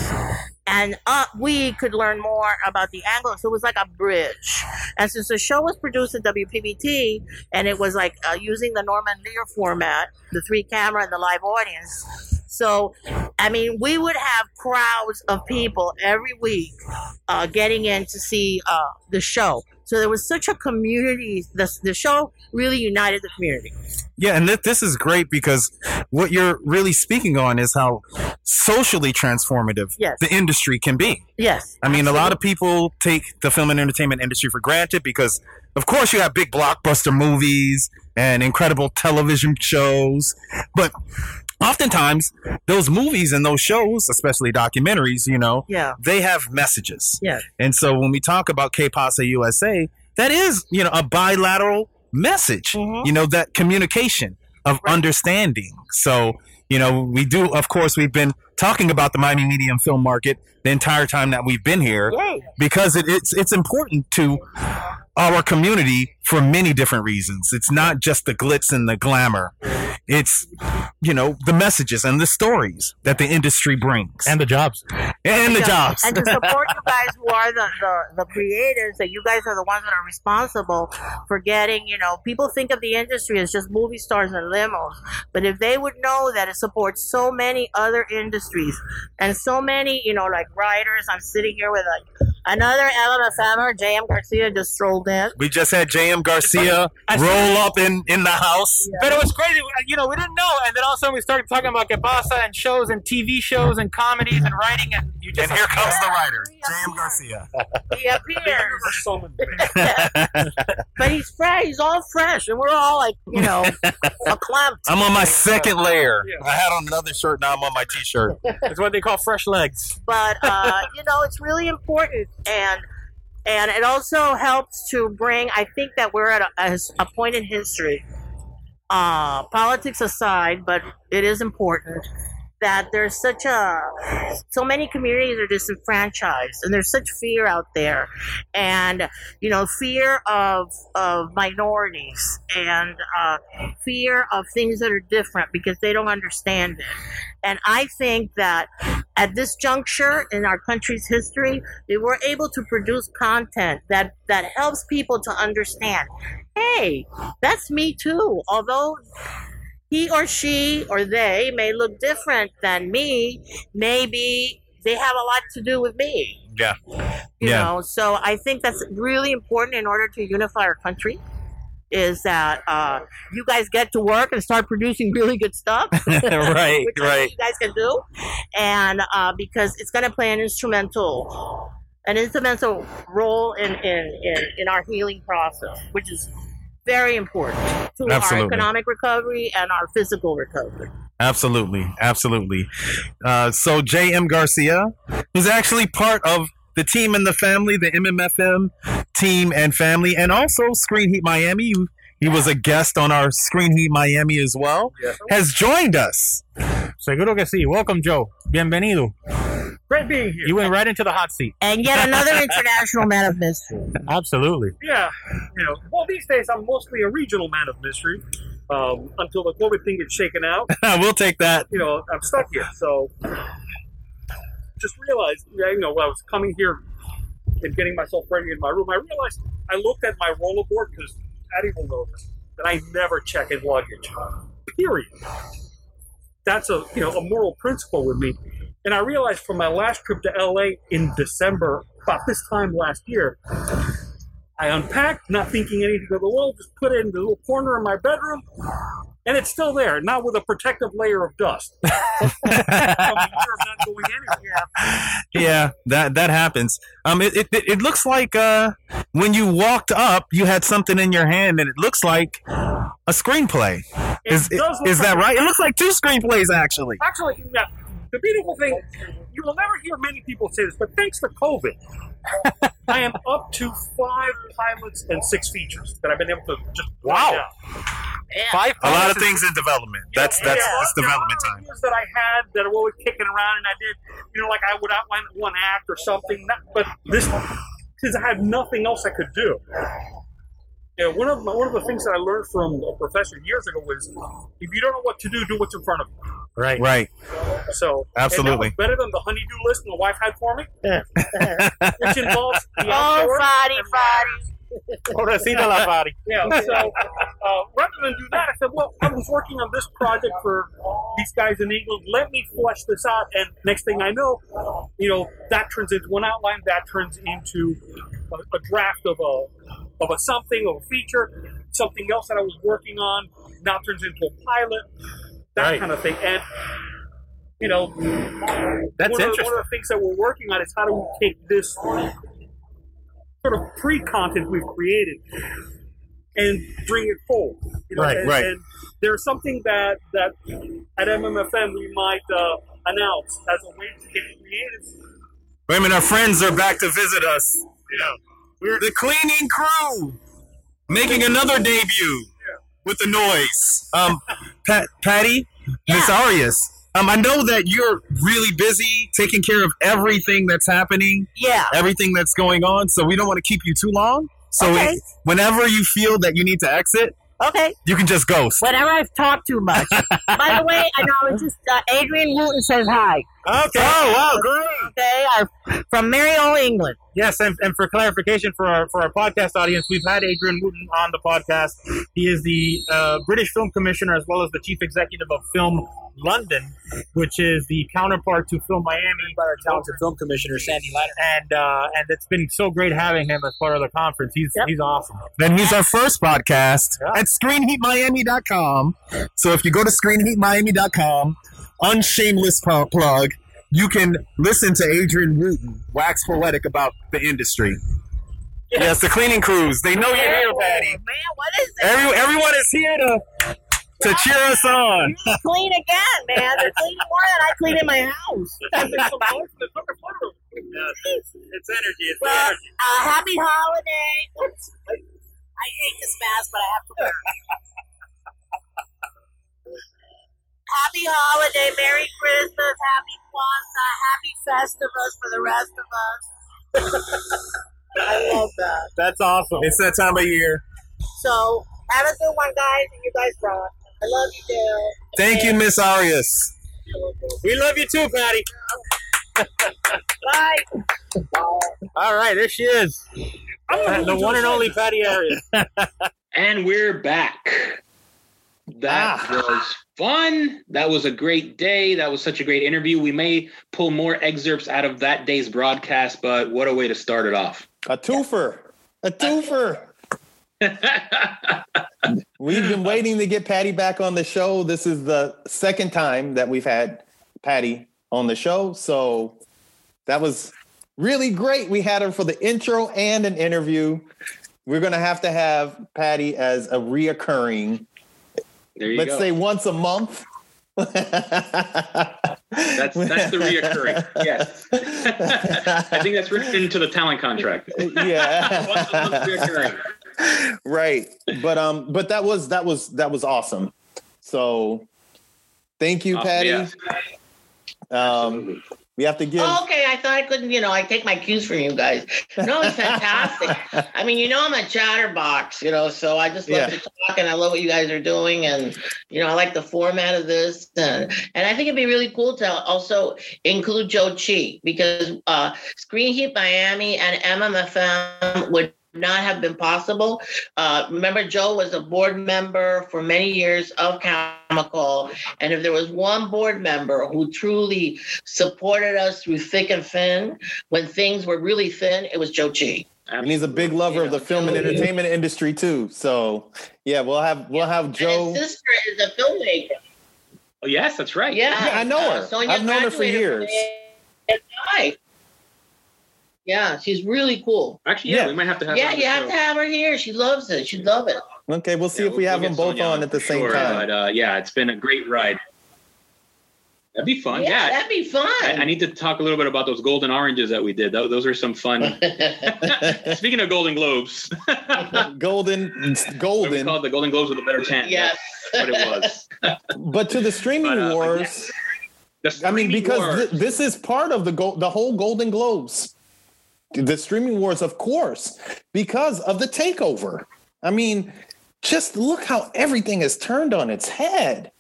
and uh, we could learn more about the Anglo. So it was like a bridge. And since the show was produced at WPBT and it was like uh, using the Norman Lear format, the three camera and the live audience, so, I mean, we would have crowds of people every week uh, getting in to see uh, the show. So there was such a community. The, the show really united the community. Yeah, and th- this is great because what you're really speaking on is how socially transformative Yes. the industry can be. Yes. I mean, a lot of people take the film and entertainment industry for granted because, of course, you have big blockbuster movies and incredible television shows, but oftentimes those movies and those shows, especially documentaries, you know, Yeah. they have messages. Yeah. And so when we talk about Que Pasa USA, that is, you know, a bilateral message, Mhm. you know, that communication of understanding. So, you know, we do, of course, we've been talking about the Miami Media and Film Market the entire time that we've been here Yay. because it, it's it's important to our community for many different reasons. It's not just the glitz and the glamour. It's you know the messages and the stories that the industry brings And the jobs. and the Yeah. jobs. And to support you guys who are the, the, the creators, that you guys are the ones that are responsible for getting, you know, people think of the industry as just movie stars and limos. But if they would know that it supports so many other industries and so many, you know, like writers, I'm sitting here with like another LMFMer, JM Garcia just strolled in. we just had J.M. Garcia roll up in in the house. But it was crazy. You know, we didn't know. And then all of a sudden we started talking about Que Pasa and shows and TV shows and comedies and writing. And you just And here comes the writer, Yeah. J.M. Garcia. He appears. but he's fresh. He's all fresh. And we're all like, you know, clamped. I'm on my second layer. I had on another shirt. Now I'm on my t-shirt. It's what they call fresh legs. but uh, you know it's really important and and it also helps to bring i think that we're at a, a, a point in history uh, politics aside but it is important that there's such a so many communities are disenfranchised and there's such fear out there and you know fear of of minorities and uh, fear of things that are different because they don't understand it and i think that at this juncture in our country's history, we were able to produce content that that helps people to understand. Hey, that's me too. Although he or she or they may look different than me, maybe they have a lot to do with me. Yeah. You Yeah. know, so I think that's really important in order to unify our country. Is that uh, you guys get to work and start producing really good stuff? right, which right. you guys can do, and uh, because it's going to play an instrumental, an instrumental role in, in in in our healing process, which is very important to our economic recovery and our physical recovery. Absolutely, absolutely. Uh, so J.M. Garcia was actually part of the team and the family, the MMFM team and family, and also Screen Heat Miami. He was a guest on our Screen Heat Miami as well. Has joined us. Seguro que sí. Welcome, Joe. Bienvenido. Great being here. You went right into the hot seat. And yet another international man of mystery. Absolutely. Yeah, you know, well, these days I'm mostly a regional man of mystery um, until the COVID thing gets shaken out. we'll take that. You know, I'm stuck here. So just realized, yeah, you know, when I was coming here and getting myself ready in my room, I realized I looked at my rollerboard because Addie will know this, that I never check in luggage. Period. That's a you know a moral principle with me. And I realized from my last trip to LA in December, about this time last year, I unpacked, not thinking anything of the world, just put it in the little corner in my bedroom, and it's still there, not with a protective layer of dust. From the not going anywhere. yeah, that that happens. Um, it it, it looks like uh when you walked up, you had something in your hand, and it looks like a screenplay. It Is look is that right? It looks like two screenplays actually. Actually, yeah, the beautiful thing, you will never hear many people say this, but thanks to COVID, I am up to five pilots and six features that I've been able to just Wow. write down. Five A lot of things in development. That's that's Yeah, that's development time. that I had that were always kicking around, and I did, you know, like I would outline one act or something. Not, but this, because I had nothing else I could do. Yeah, one of my, one of the things that I learned from a professor years ago was, if you don't know what to do, do what's in front of you. Right. Right. So and that Absolutely. was better than the honeydew list my wife had for me, which involves the Oh, outdoors. Fadi, Fadi. Pobrecita la Fari. Yeah, so uh, rather than do that, I said, well, I was working on this project for these guys in England. Let me flesh this out. And next thing I know, you know, that turns into an outline, that turns into a, a draft of a of a something, of a feature, something else that I was working on now turns into a pilot, that Right. kind of thing. And you know, That's one, of, the- one of the things that we're working on is how do we take this sort of pre-content we've created and bring it forward. You know, Right, and, right. And there's something that that at MMFM we might uh, announce as a way to get creative. Wait a minute, our friends are back to visit us. Yeah. We're the cleaning crew making another debut with the noise. Um, Pat, Patty, Miss Arias. Um, I know that you're really busy taking care of everything that's happening, Yeah. everything that's going on. So we don't want to keep you too long. So Okay. it- whenever you feel that you need to exit, Okay. you can just ghost. Whenever I've talked too much. By the way, I know it's just uh, Adrian Wootton says hi. Okay. Oh wow, great! They are from Mariol, England. Yes, and, and for clarification for our for our podcast audience, we've had Adrian Wootton on the podcast. He is the uh, British Film Commissioner as well as the Chief Executive of Film London, which is the counterpart to Film Miami by our talented film commissioner Sandy Leonard. And uh, and it's been so great having him as part of the conference. He's Yep. he's awesome. Then he's our first podcast Yeah. at screenheatmiami.com. So if you go to screenheatmiami.com, unshameless plug, you can listen to Adrian Wootton wax poetic about the industry. Yes, the cleaning crews. They know you're here, Patty. Man, what is it? Every, everyone is here to to cheer us on. clean again, man. They're cleaning more than I clean in my house. It's energy. It's Well, uh, happy holiday. I hate this mask, but I have to wear it. Happy holiday, Merry Christmas, Happy Kwanzaa, Happy Festivus for the rest of us. I love that. That's awesome. It's that time of year. So, have a good one, guys, and you guys rock. I love you, Dale. Thank you, Miss Arias. We love you too, Patty. Bye. All right, there she is. I'm the one and only Patty Arias. And we're back. That Ah. was fun. That was a great day. That was such a great interview. We may pull more excerpts out of that day's broadcast, but what a way to start it off. A twofer. A twofer. We've been waiting to get Patty back on the show. This is the second time that we've had Patty on the show. So that was really great. We had her for the intro and an interview. We're going to have to have Patty as a reoccurring, let's go. say once a month. that's that's the reoccurring. Yes. I think that's written into the talent contract. yeah. Once a month reoccurring. right but um but that was that was that was awesome so thank you Oh, patty yeah. um Absolutely. We have to give Oh, okay, I thought I couldn't, you know, I take my cues from you guys. No, it's fantastic. I mean, you know, I'm a chatterbox, you know, so I just love Yeah. to talk and I love what you guys are doing. And, you know, I like the format of this. And, and I think it'd be really cool to also include Joe Chi because uh, Screen Heat Miami and MMFM would not have been possible. Uh, remember, Joe was a board member for many years of Camacol. And if there was one board member who truly supported us through thick and thin, when things were really thin, it was Joe Chi. and he's a big lover of the film and entertainment industry too. So yeah, we'll have we'll have Joe. And his sister is a filmmaker. Oh, yes, that's right. Yeah, Yeah, I know uh, her. Sonia I've known her for years. from ASI. Yeah, she's really cool. Actually, yeah, Yeah. we might have to have. Yeah, her on you have show. to have her here. She loves it. She'd love it. Okay, we'll see Yeah, if we we'll- have we'll them both Sonia on at the same sure, time. But uh, yeah, it's been a great ride. That'd be fun. yeah, Yeah. that'd be fun. I, I need to talk a little bit about those golden oranges that we did. Tho- Those are some fun. Speaking of Golden Globes, golden, it's we golden. called the Golden Globes with a better chance. yes. That's what it was. But to the streaming But, uh, but wars, The I mean, because wars. thi- this is part of the go- the whole Golden Globes, the streaming wars, of course, because of the takeover. I mean, just look how everything has turned on its head.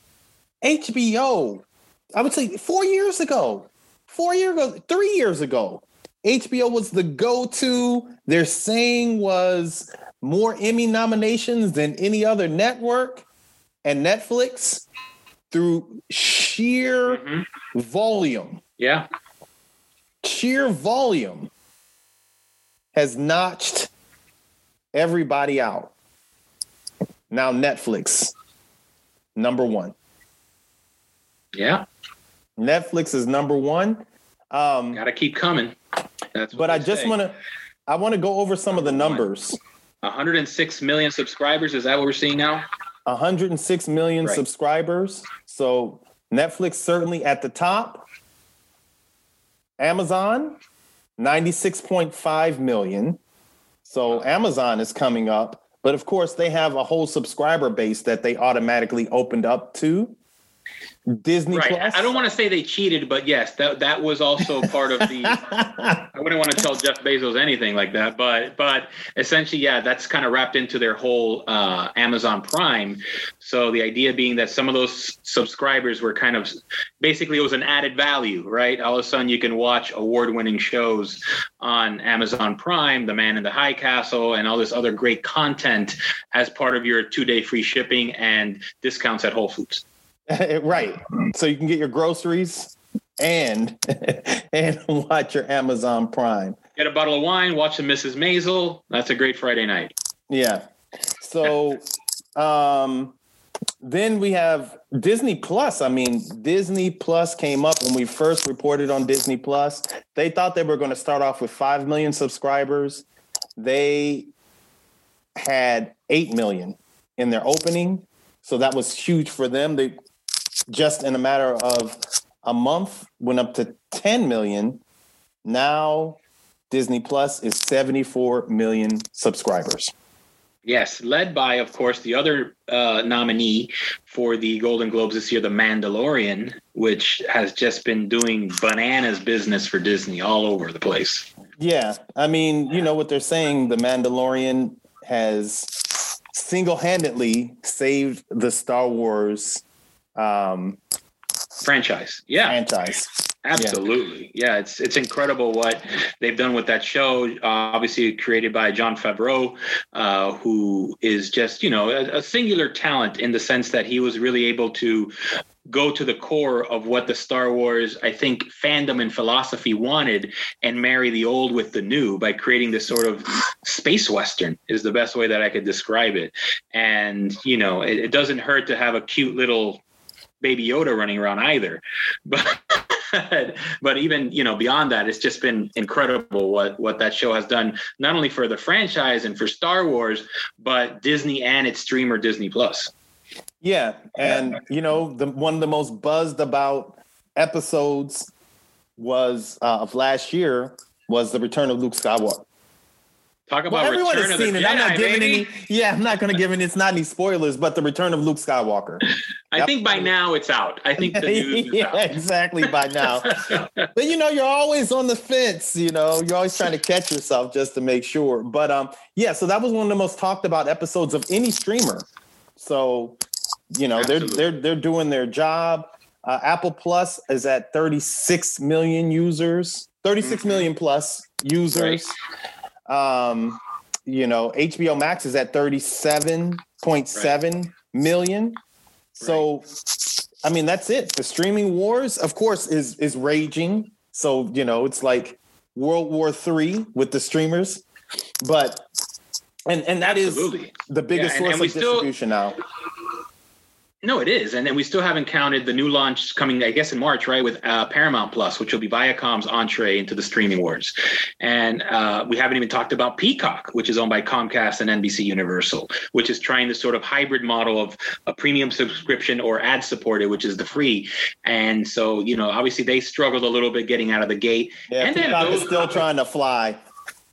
HBO, I would say four years ago, four years ago, three years ago, HBO was the go-to. Their saying was more Emmy nominations than any other network, and Netflix through sheer Mhm. volume, yeah, sheer volume has notched everybody out. Now Netflix, number one. yeah, Netflix is number one. Um, got to keep coming. That's but I just want to, I want to go over some of the numbers. 106 million subscribers. Is that what we're seeing now? 106 million Right. subscribers. So Netflix certainly at the top. Amazon, 96.5 million. So Amazon is coming up. But of course, they have a whole subscriber base that they automatically opened up to. Disney Right. Plus. I don't want to say they cheated, but yes, that that was also part of the. I wouldn't want to tell Jeff Bezos anything like that, but but essentially, yeah, that's kind of wrapped into their whole uh, Amazon Prime. So the idea being that some of those subscribers were kind of basically it was an added value, right? All of a sudden, you can watch award-winning shows on Amazon Prime, The Man in the High Castle, and all this other great content as part of your two-day free shipping and discounts at Whole Foods. right. So you can get your groceries and and watch your Amazon Prime. Get a bottle of wine, watch the Mrs. Maisel. That's a great Friday night. Yeah. So um then we have Disney Plus. I mean, Disney Plus came up when we first reported on Disney Plus. They thought they were going to start off with 5 million subscribers. They had 8 million in their opening. So that was huge for them. They just in a matter of a month went up to 10 million. Now Disney Plus is 74 million subscribers. Yes, led by, of course, the other uh, nominee for the Golden Globes this year, The Mandalorian, which has just been doing bananas business for Disney all over the place. Yeah, I mean, you know what they're saying. The Mandalorian has single-handedly saved the Star Wars um, Franchise. Yeah, franchise. absolutely. Yeah. it's it's incredible what they've done with that show. Uh, obviously, created by Jon Favreau, uh, who is just you know a, a singular talent in the sense that he was really able to go to the core of what the Star Wars, I think, fandom and philosophy wanted and marry the old with the new by creating this sort of space western is the best way that I could describe it. And, you know, it, it doesn't hurt to have a cute little baby Yoda running around either. But but even, you know, beyond that, it's just been incredible what what that show has done, not only for the franchise and for Star Wars, but Disney and its streamer Disney Plus. Yeah, and you know, the one of the most buzzed about episodes was uh, of last year was the return of Luke Skywalker. Talk about Well, everyone has seen it. I'm not giving baby. any. Yeah, I'm not going to give any. It's not any spoilers, but the return of Luke Skywalker. I Yep. think by now it's out. I think the news yeah, out. exactly. By now, but you know, you're always on the fence. You know, you're always trying to catch yourself just to make sure. But um, yeah. So that was one of the most talked about episodes of any streamer. So, you know, they're they're they're doing their job. Uh, Apple Plus is at 36 million users, 36 Mhm. million plus users. Um, you know, HBO Max is at 37.7 million. So, I mean, that's it. The streaming wars, of course, is is raging. So, you know, it's like World War Three with the streamers. But and and that is Absolutely. the biggest Yeah, and- source and of still- distribution now. No, it is, and then we still haven't counted the new launch coming, I guess, in March, right, with uh, Paramount Plus, which will be Viacom's entree into the streaming wars, and uh, we haven't even talked about Peacock, which is owned by Comcast and NBC Universal, which is trying this sort of hybrid model of a premium subscription or ad supported, which is the free, and so you know, obviously they struggled a little bit getting out of the gate, Yeah, and then Peacock is those- still trying to fly.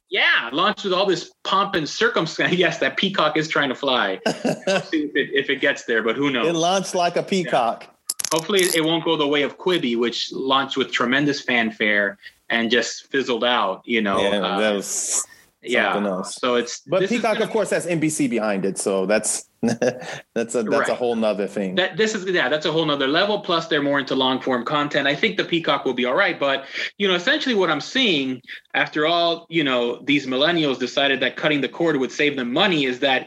Yeah, launched with all this pomp and circumstance. Yes, that Peacock is trying to fly. We'll see if it, if it gets there, but who knows? It launched like a peacock. hopefully it won't go the way of Quibi, which launched with tremendous fanfare and just fizzled out. You know, yeah, uh, that was yeah. else. So it's But Peacock, of course, has NBC behind it, so that's that's a that's a whole nother thing. that this is yeah that's a whole nother level plus they're more into long form content i think the peacock will be all right but you know essentially what i'm seeing after all you know these millennials decided that cutting the cord would save them money is that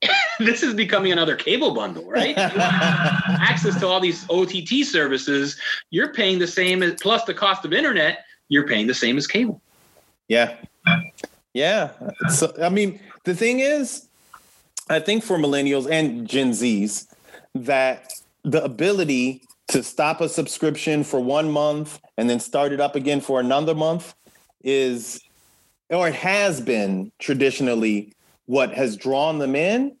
this is becoming another cable bundle right access to all these ott services you're paying the same as plus the cost of internet you're paying the same as cable Yeah. Yeah. So, I mean, the thing is, I think for millennials and Gen Zs, that the ability to stop a subscription for one month and then start it up again for another month is, or it has been traditionally what has drawn them in.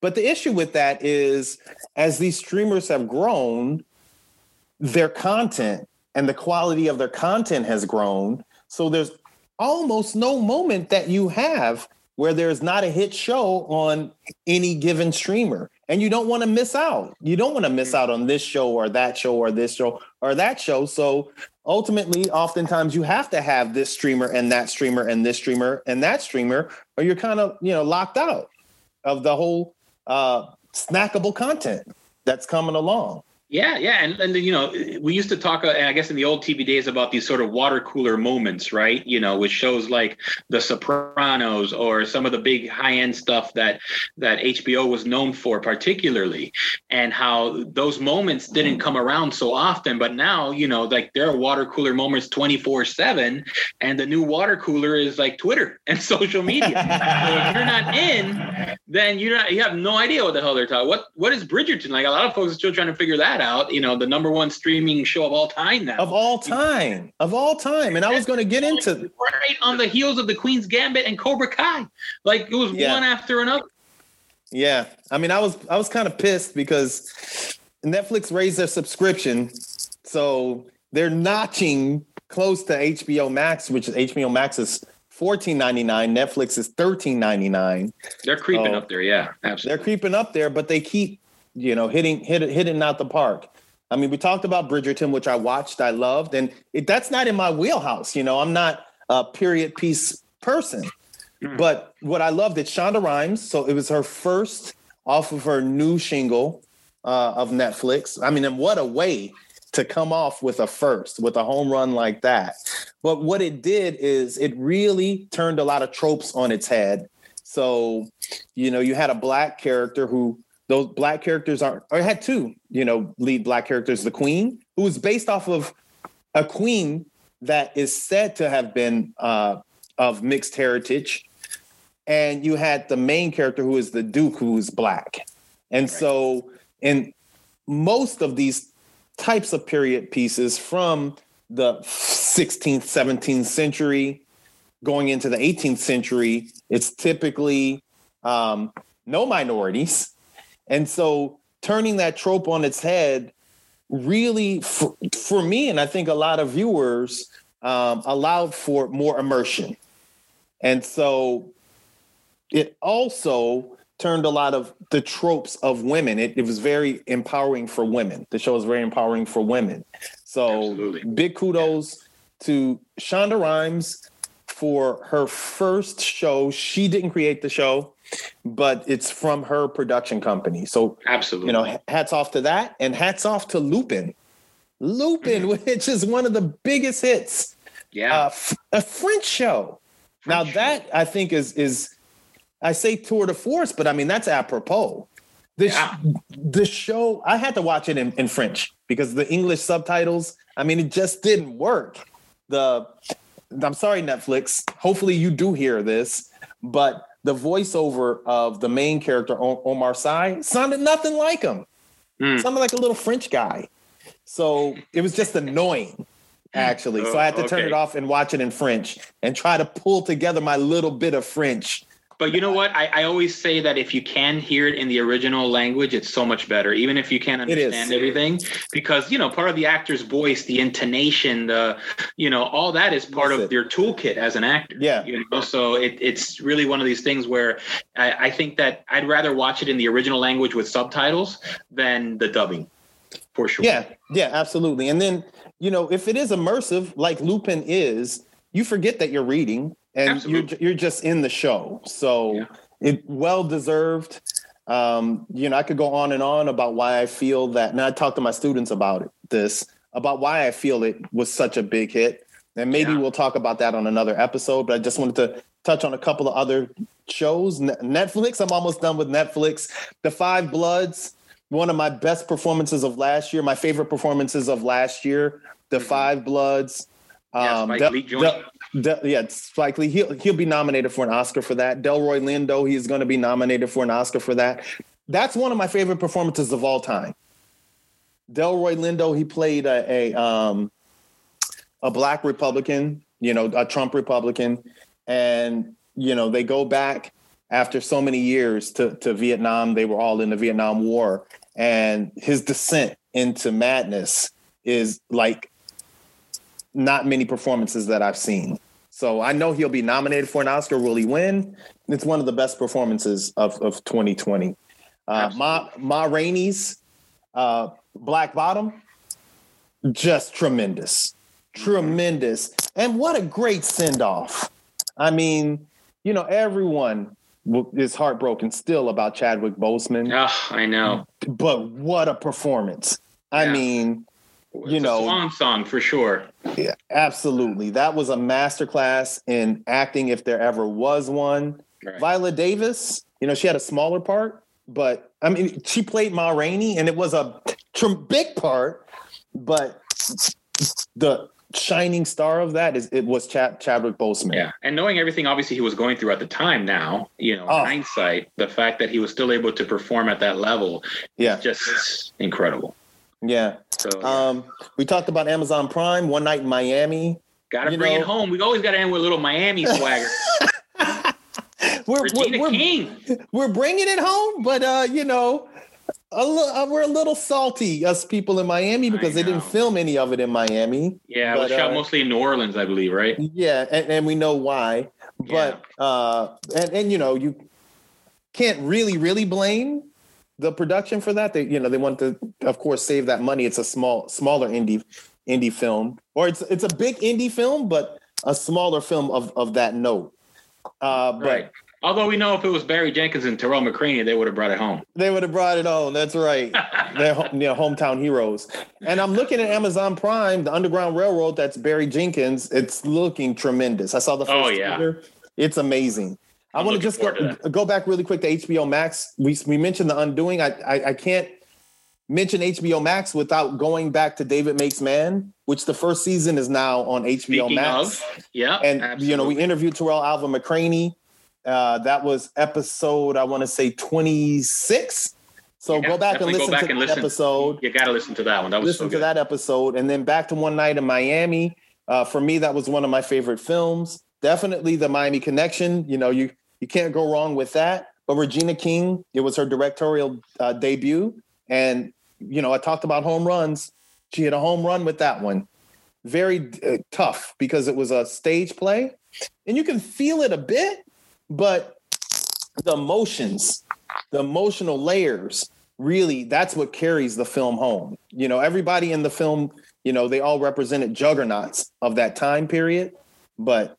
But the issue with that is, as these streamers have grown, their content and the quality of their content has grown. So there's almost no moment that you have where there's not a hit show on any given streamer. And you don't want to miss out. You don't want to miss out on this show or that show or this show or that show. So ultimately, oftentimes you have to have this streamer and that streamer and this streamer and that streamer, or you're kind of, you know, locked out of the whole uh, snackable content that's coming along. Yeah, yeah, and and you know, we used to talk, uh, I guess, in the old TV days about these sort of water cooler moments, right? You know, with shows like The Sopranos or some of the big high end stuff that that HBO was known for, particularly, and how those moments didn't come around so often. But now, you know, like there are water cooler moments twenty four seven, and the new water cooler is like Twitter and social media. so if you're not in, then you're not, you have no idea what the hell they're talking. What what is Bridgerton? Like a lot of folks are still trying to figure that out. You know, the number one streaming show of all time now. Of all time, of all time. And I was going to get into right on the heels of the Queen's Gambit and Cobra Kai. Like it was Yeah. one after another. Yeah, I mean, I was I was kind of pissed because Netflix raised their subscription, so they're notching close to HBO Max, which is HBO Max is fourteen ninety nine. Netflix is thirteen ninety nine. They're creeping Oh. up there. Yeah, absolutely. They're creeping up there, but they keep you know hitting hit, hitting out the park. I mean, we talked about Bridgerton, which I watched, I loved, and it, that's not in my wheelhouse. You know, I'm not a period piece person. But what I loved it, Shonda Rhimes. So it was her first off of her new shingle uh, of Netflix. I mean, and what a way to come off with a first, with a home run like that. But what it did is it really turned a lot of tropes on its head. So, you know, you had a black character who those black characters are, or had two, you know, lead black characters, the queen, who was based off of a queen that is said to have been uh, of mixed heritage. And you had the main character who is the Duke, who's black. And so, in most of these types of period pieces from the 16th, 17th century, going into the 18th century, it's typically um, no minorities. And so, turning that trope on its head really, for, for me, and I think a lot of viewers, um, allowed for more immersion. And so, it also turned a lot of the tropes of women. It, it was very empowering for women. The show was very empowering for women. So Absolutely. big kudos to Shonda Rhimes for her first show. She didn't create the show, but it's from her production company. So Absolutely. you know, hats off to that, and hats off to Lupin. Lupin, which is one of the biggest hits yeah. uh, f- a French show. now that I think is is I say tour de force, but I mean that's apropos. The, sh- Yeah. the show I had to watch it in, in French because the English subtitles. I mean, it just didn't work. the I'm sorry, Netflix. Hopefully, you do hear this, but the voiceover of the main character Omar Sy sounded nothing like him. Mm. Sounded like a little French guy. So it was just annoying, actually. Oh, so I had to okay. turn it off and watch it in French and try to pull together my little bit of French but you know what? I, I always say that if you can hear it in the original language, it's so much better, even if you can't understand everything. Because, you know, part of the actor's voice, the intonation, the, you know, all that is part That's of it. your toolkit as an actor. Yeah. You know, so it, it's really one of these things where I, I think that I'd rather watch it in the original language with subtitles than the dubbing for sure. Yeah. Yeah, absolutely. And then, you know, if it is immersive, like Lupin is, you forget that you're reading and you're you're just in the show. So yeah. it well deserved. Um, you know, I could go on and on about why I feel that, and I talk to my students about it, this about why I feel it was such a big hit, and maybe yeah. we'll talk about that on another episode. But I just wanted to touch on a couple of other shows. Netflix, I'm almost done with Netflix. The Five Bloods, one of my best performances of last year, my favorite performances of last year. The mm-hmm. Five Bloods. Um, yeah, Spike Lee De- yeah, Spike Lee. He'll he'll be nominated for an Oscar for that. Delroy Lindo. He's going to be nominated for an Oscar for that. That's one of my favorite performances of all time. Delroy Lindo. He played a a, um, a black Republican. You know, a Trump Republican, and you know they go back after so many years to to Vietnam. They were all in the Vietnam War, and his descent into madness is like not many performances that I've seen. So I know he'll be nominated for an Oscar. Will he win? It's one of the best performances of, of 2020. Uh, Ma, Ma Rainey's uh, Black Bottom, just tremendous. Tremendous. And what a great send off. I mean, you know, everyone is heartbroken still about Chadwick Boseman. Oh, I know. But what a performance. I mean, you know, swan song for sure. Yeah, absolutely. That was a masterclass in acting, if there ever was one. Right. Viola Davis, you know, she had a smaller part, but I mean, she played Ma Rainey, and it was a big part. But the shining star of that is it was Chad, Chadwick Boseman. Yeah, and knowing everything obviously he was going through at the time. Now, you know, oh. hindsight, the fact that he was still able to perform at that level, yeah, just incredible. Yeah. So yeah. um, we talked about Amazon Prime, One Night in Miami. Got to bring know. it home. We always got to end with a little Miami swagger. we're, Regina we're, King. We're bringing it home, but uh, you know, a uh, we're a little salty, us people in Miami, because they didn't film any of it in Miami. Yeah, but, it was shot uh, mostly in New Orleans, I believe, right? Yeah, and, and we know why. But yeah. uh, and and you know, you can't really really blame the production for that. They, you know, they want to, of course, save that money. It's a small, smaller indie indie film, or it's it's a big indie film, but a smaller film of of that note. Uh, but right. Although we know if it was Barry Jenkins and Tarell McCraney, they would have brought it home. They would have brought it home. That's right. They're you know, hometown heroes. And I'm looking at Amazon Prime, the Underground Railroad. That's Barry Jenkins. It's looking tremendous. I saw the first oh, yeah. Theater. It's amazing. I want to just go, go back really quick to HBO Max. We we mentioned the Undoing. I, I, I can't mention HBO Max without going back to David Makes Man, which the first season is now on HBO Speaking Max. Of, yeah, and absolutely. you know we interviewed Tarell Alvin McCraney. Uh, that was episode I want to say twenty six. So yeah, go back and listen back to and that listen. episode. You got to listen to that one. That was listen so to that episode, and then back to One Night in Miami. Uh, for me, that was one of my favorite films. Definitely the Miami Connection. You know, you you can't go wrong with that. But Regina King, it was her directorial uh, debut. And, you know, I talked about home runs. She hit a home run with that one. Very uh, tough because it was a stage play. And you can feel it a bit, but the emotions, the emotional layers, really, that's what carries the film home. You know, everybody in the film, you know, they all represented juggernauts of that time period. But,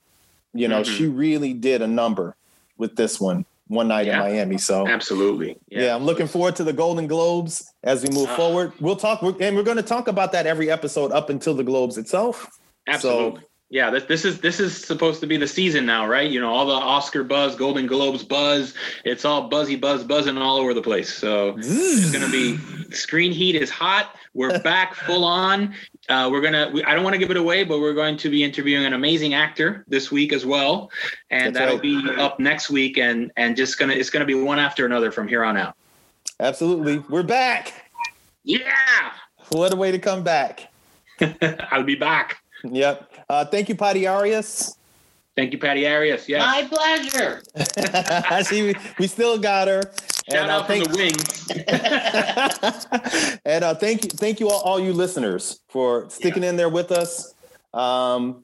you know, mm-hmm. she really did a number with this one one night yeah, in Miami. So absolutely, yeah. yeah. I'm looking forward to the Golden Globes as we move uh, forward. We'll talk, and we're going to talk about that every episode up until the Globes itself. Absolutely. So Yeah, this, this is this is supposed to be the season now, right? You know, all the Oscar buzz, Golden Globes buzz, it's all buzzy buzz buzzing all over the place. So it's gonna be screen heat is hot. We're back full on. Uh, we're gonna. We, I don't want to give it away, but we're going to be interviewing an amazing actor this week as well, and That's that'll right. be up next week. And and just gonna it's gonna be one after another from here on out. Absolutely. We're back. Yeah, What a way to come back. I'll be back. Yep. Uh, thank you, Patty Arias. Thank you, Patty Arias. Yes. My pleasure. she, we still got her. Shout And, uh, out from thank- the wings. and uh, thank you, thank you all, all you listeners for sticking in there with us. Um,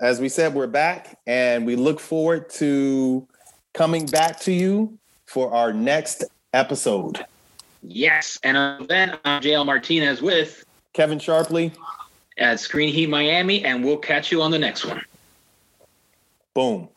as we said, we're back, and we look forward to coming back to you for our next episode. Yes. And uh, then I'm JL Martinez with Kevin Sharpley, at Screen Heat Miami, and we'll catch you on the next one. boom.